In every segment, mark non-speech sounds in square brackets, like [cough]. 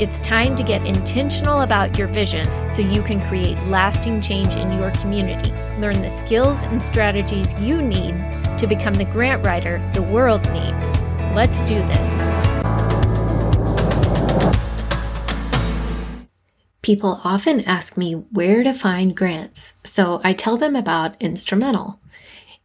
It's time to get intentional about your vision so you can create lasting change in your community. Learn the skills and strategies you need to become the grant writer the world needs. Let's do this. People often ask me where to find grants, so I tell them about Instrumentl.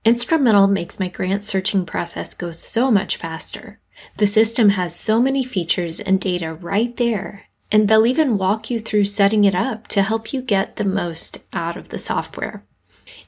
Instrumentl makes my grant searching process go so much faster. The system has so many features and data right there, and they'll even walk you through setting it up to help you get the most out of the software.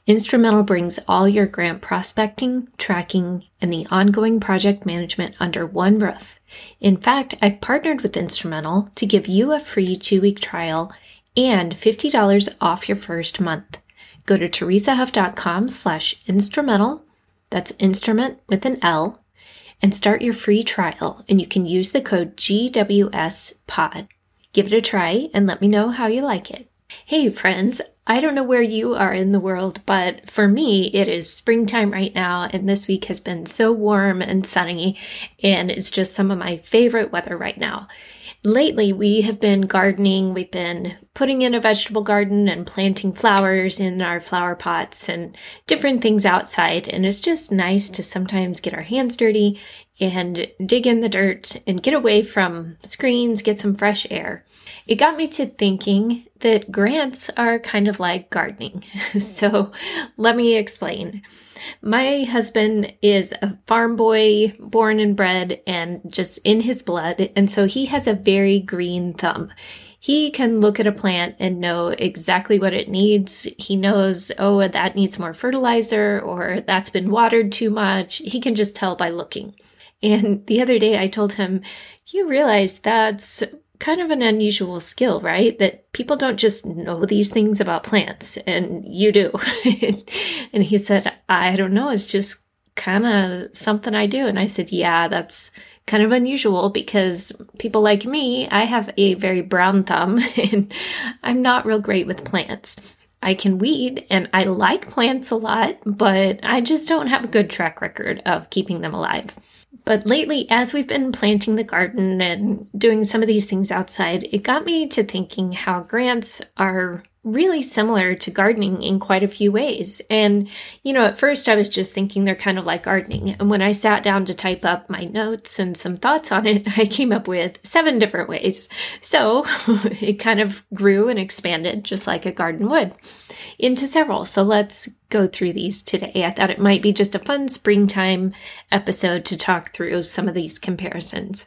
Instrumentl brings all your grant prospecting, tracking, and the ongoing project management under one roof. In fact, I've partnered with Instrumentl to give you a free two week trial and $50 off your first month. Go to teresahuff.com slash instrumentl, that's instrument with an L, and start your free trial, and you can use the code GWSPOD. Give it a try and let me know how you like it. Hey friends, I don't know where you are in the world, but for me, it is springtime right now, and this week has been so warm and sunny, and it's just some of my favorite weather right now. Lately, we have been gardening. We've been putting in a vegetable garden and planting flowers in our flower pots and different things outside. And it's just nice to sometimes get our hands dirty and dig in the dirt and get away from screens, get some fresh air. It got me to thinking that grants are kind of like gardening. [laughs] so let me explain. My husband is a farm boy, born and bred, and just in his blood. And so he has a very green thumb. He can look at a plant and know exactly what it needs. He knows, oh, that needs more fertilizer or that's been watered too much. He can just tell by looking. And the other day I told him, you realize that's kind of an unusual skill, right? That people don't just know these things about plants and you do. [laughs] and he said, I don't know. It's just kind of something I do. And I said, yeah, that's kind of unusual because people like me, I have a very brown thumb [laughs] and I'm not real great with plants. I can weed and I like plants a lot, but I just don't have a good track record of keeping them alive. But lately, as we've been planting the garden and doing some of these things outside, it got me to thinking how grants are really similar to gardening in quite a few ways. And, you know, at first I was just thinking they're kind of like gardening. And when I sat down to type up my notes and some thoughts on it, [laughs] I came up with seven different ways. So [laughs] it kind of grew and expanded just like a garden would into several. So let's go through these today. I thought it might be just a fun springtime episode to talk through some of these comparisons.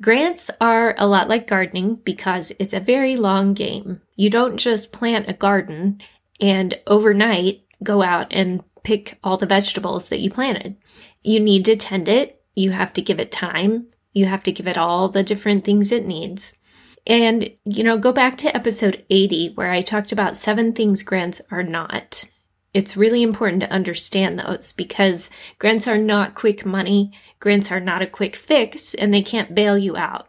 Grants are a lot like gardening because it's a very long game. You don't just plant a garden and overnight go out and pick all the vegetables that you planted. You need to tend it. You have to give it time. You have to give it all the different things it needs. And, you know, go back to episode 80 where I talked about seven things grants are not. It's really important to understand those because grants are not quick money. Grants are not a quick fix and they can't bail you out.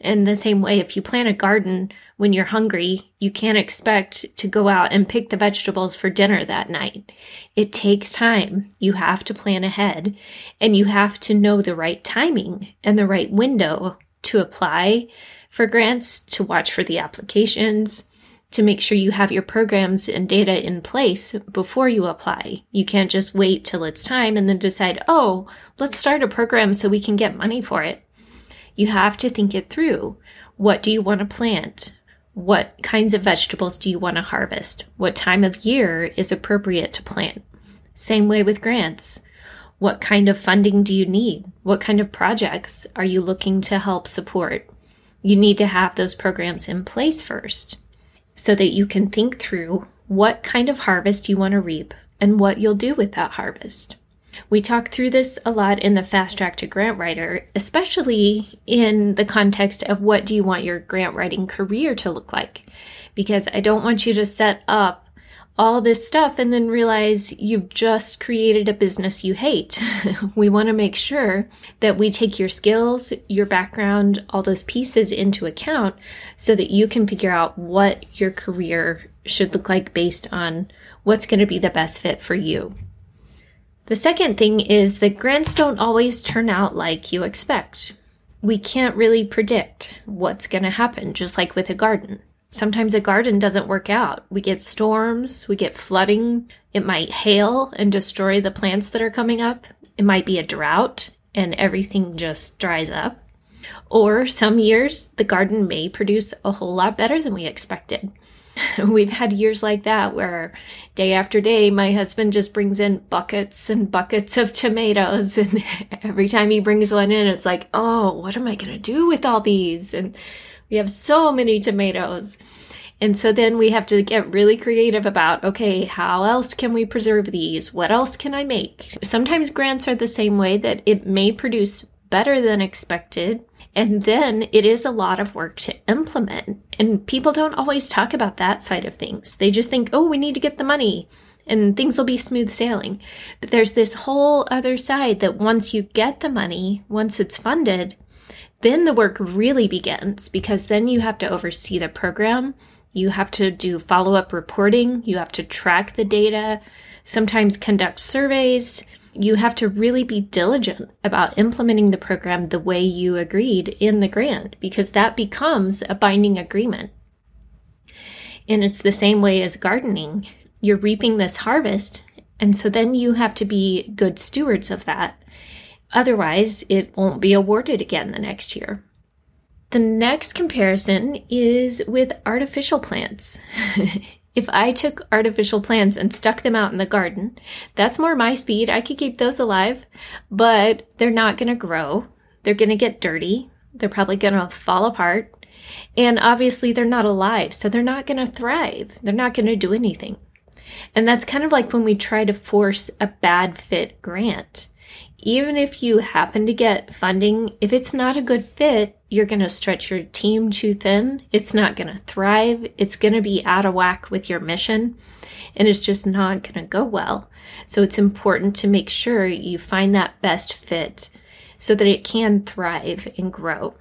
In the same way, if you plant a garden when you're hungry, you can't expect to go out and pick the vegetables for dinner that night. It takes time. You have to plan ahead and you have to know the right timing and the right window to apply for grants, to watch for the applications, to make sure you have your programs and data in place before you apply. You can't just wait till it's time and then decide, oh, let's start a program so we can get money for it. You have to think it through. What do you want to plant? What kinds of vegetables do you want to harvest? What time of year is appropriate to plant? Same way with grants. What kind of funding do you need? What kind of projects are you looking to help support? You need to have those programs in place first so that you can think through what kind of harvest you want to reap and what you'll do with that harvest. We talk through this a lot in the Fast Track to Grant Writer, especially in the context of what do you want your grant writing career to look like? Because I don't want you to set up all this stuff and then realize you've just created a business you hate. [laughs] we want to make sure that we take your skills, your background, all those pieces into account so that you can figure out what your career should look like based on what's going to be the best fit for you. The second thing is that grants don't always turn out like you expect. We can't really predict what's going to happen, just like with a garden. Sometimes a garden doesn't work out. We get storms, we get flooding, it might hail and destroy the plants that are coming up. It might be a drought and everything just dries up. Or some years, the garden may produce a whole lot better than we expected. [laughs] We've had years like that where day after day, my husband just brings in buckets and buckets of tomatoes. [laughs] And every time he brings one in, it's like, oh, what am I going to do with all these? And we have so many tomatoes. And so then we have to get really creative about, okay, how else can we preserve these? What else can I make? Sometimes grants are the same way that it may produce better than expected and then it is a lot of work to implement. And people don't always talk about that side of things. They just think, oh, we need to get the money and things will be smooth sailing. But there's this whole other side that once you get the money, once it's funded, then the work really begins because then you have to oversee the program. You have to do follow up reporting. You have to track the data, sometimes conduct surveys you have to really be diligent about implementing the program the way you agreed in the grant because that becomes a binding agreement. And it's the same way as gardening. You're reaping this harvest, and so then you have to be good stewards of that. Otherwise, it won't be awarded again the next year. The next comparison is with artificial plants. [laughs] If I took artificial plants and stuck them out in the garden, that's more my speed. I could keep those alive, but they're not going to grow. They're going to get dirty. They're probably going to fall apart. And obviously, they're not alive, so they're not going to thrive. They're not going to do anything. And that's kind of like when we try to force a bad fit grant even if you happen to get funding, if it's not a good fit, you're going to stretch your team too thin. It's not going to thrive. It's going to be out of whack with your mission and it's just not going to go well. So it's important to make sure you find that best fit so that it can thrive and grow.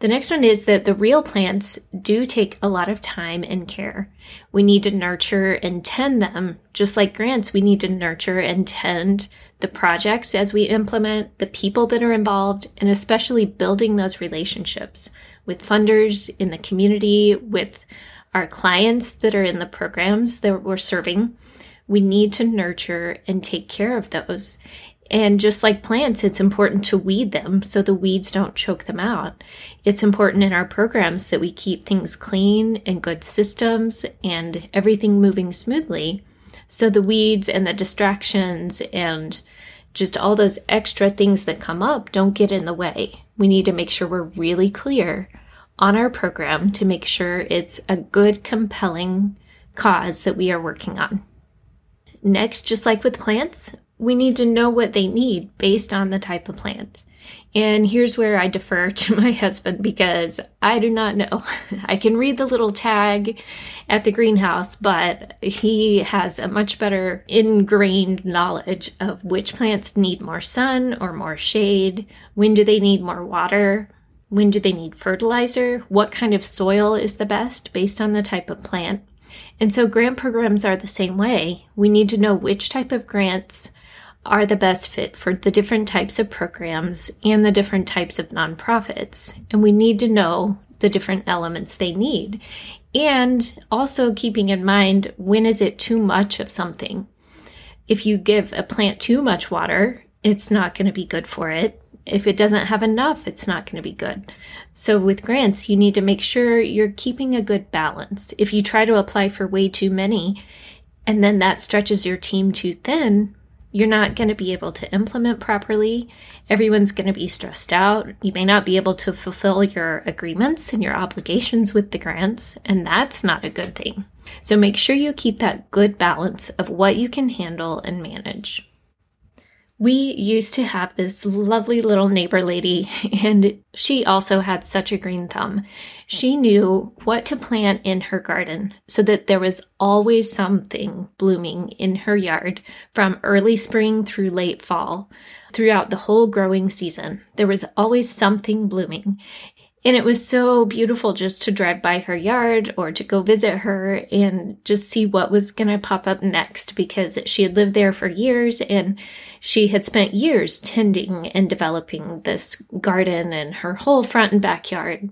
The next one is that the real plants do take a lot of time and care. We need to nurture and tend them. Just like grants, we need to nurture and tend the projects as we implement, the people that are involved, and especially building those relationships with funders in the community, with our clients that are in the programs that we're serving. We need to nurture and take care of those. And just like plants, it's important to weed them so the weeds don't choke them out. It's important in our programs that we keep things clean and good systems and everything moving smoothly so the weeds and the distractions and just all those extra things that come up don't get in the way. We need to make sure we're really clear on our program to make sure it's a good, compelling cause that we are working on. Next, just like with plants, we need to know what they need based on the type of plant. And here's where I defer to my husband because I do not know. [laughs] I can read the little tag at the greenhouse, but he has a much better ingrained knowledge of which plants need more sun or more shade. When do they need more water? When do they need fertilizer? What kind of soil is the best based on the type of plant? And so grant programs are the same way. We need to know which type of grants are the best fit for the different types of programs and the different types of nonprofits. And we need to know the different elements they need. And also keeping in mind when is it too much of something? If you give a plant too much water, it's not going to be good for it. If it doesn't have enough, it's not going to be good. So with grants, you need to make sure you're keeping a good balance. If you try to apply for way too many and then that stretches your team too thin, you're not going to be able to implement properly. Everyone's going to be stressed out. You may not be able to fulfill your agreements and your obligations with the grants, and that's not a good thing. So make sure you keep that good balance of what you can handle and manage. We used to have this lovely little neighbor lady, [laughs] and she also had such a green thumb. She knew what to plant in her garden so that there was always something blooming in her yard from early spring through late fall. Throughout the whole growing season, there was always something blooming. And it was so beautiful just to drive by her yard or to go visit her and just see what was going to pop up next because she had lived there for years and she had spent years tending and developing this garden and her whole front and backyard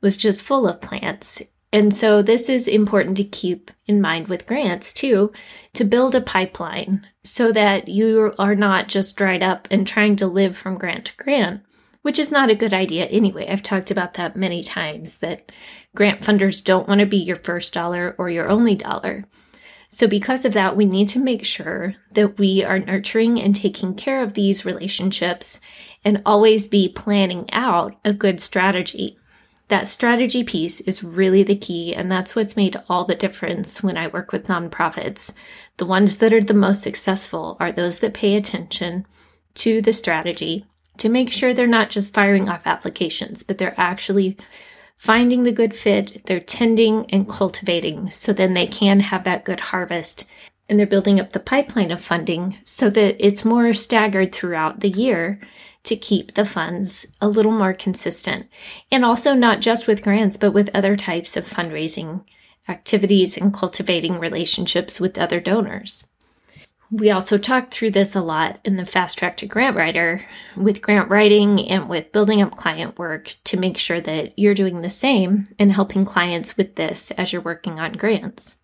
was just full of plants. And so this is important to keep in mind with grants too, to build a pipeline so that you are not just dried up and trying to live from grant to grant which is not a good idea anyway. I've talked about that many times that grant funders don't want to be your first dollar or your only dollar. So, because of that, we need to make sure that we are nurturing and taking care of these relationships and always be planning out a good strategy. That strategy piece is really the key, and that's what's made all the difference when I work with nonprofits. The ones that are the most successful are those that pay attention to the strategy to make sure they're not just firing off applications, but they're actually finding the good fit, they're tending and cultivating so then they can have that good harvest. And they're building up the pipeline of funding so that it's more staggered throughout the year to keep the funds a little more consistent. And also not just with grants, but with other types of fundraising activities and cultivating relationships with other donors. We also talked through this a lot in the fast track to grant writer with grant writing and with building up client work to make sure that you're doing the same and helping clients with this as you're working on grants.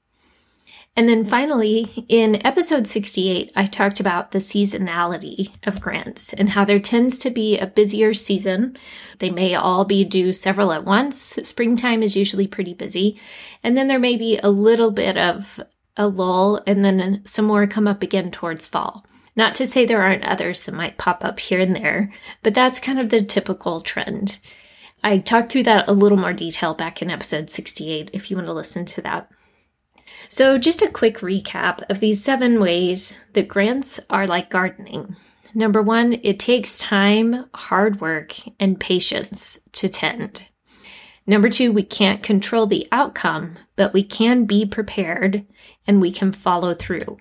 And then finally, in episode 68, I talked about the seasonality of grants and how there tends to be a busier season. They may all be due several at once. Springtime is usually pretty busy. And then there may be a little bit of a lull, and then some more come up again towards fall. Not to say there aren't others that might pop up here and there, but that's kind of the typical trend. I talked through that a little more detail back in episode 68 if you want to listen to that. So, just a quick recap of these seven ways that grants are like gardening. Number one, it takes time, hard work, and patience to tend. Number two, we can't control the outcome, but we can be prepared and we can follow through.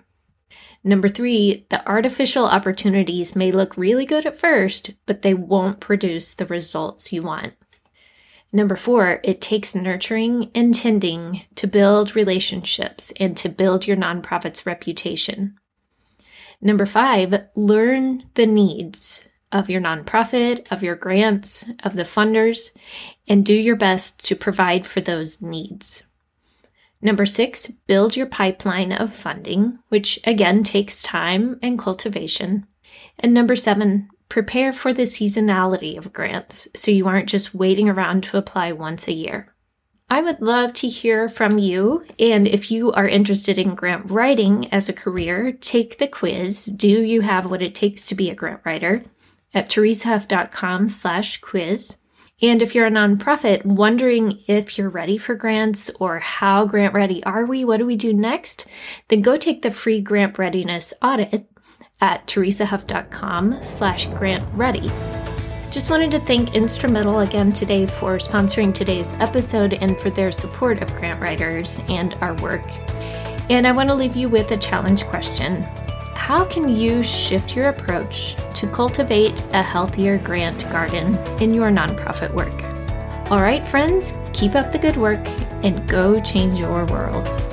Number three, the artificial opportunities may look really good at first, but they won't produce the results you want. Number four, it takes nurturing and tending to build relationships and to build your nonprofit's reputation. Number five, learn the needs of your nonprofit, of your grants, of the funders, and do your best to provide for those needs. Number six, build your pipeline of funding, which again takes time and cultivation. And number seven, prepare for the seasonality of grants so you aren't just waiting around to apply once a year. I would love to hear from you. And if you are interested in grant writing as a career, take the quiz. Do you have what it takes to be a grant writer? At teresahuff.com slash quiz. And if you're a nonprofit wondering if you're ready for grants or how grant ready are we, what do we do next, then go take the free grant readiness audit at teresahuff.com slash grant ready. Just wanted to thank Instrumentl again today for sponsoring today's episode and for their support of grant writers and our work. And I want to leave you with a challenge question how can you shift your approach to cultivate a healthier grant garden in your nonprofit work? All right, friends, keep up the good work and go change your world.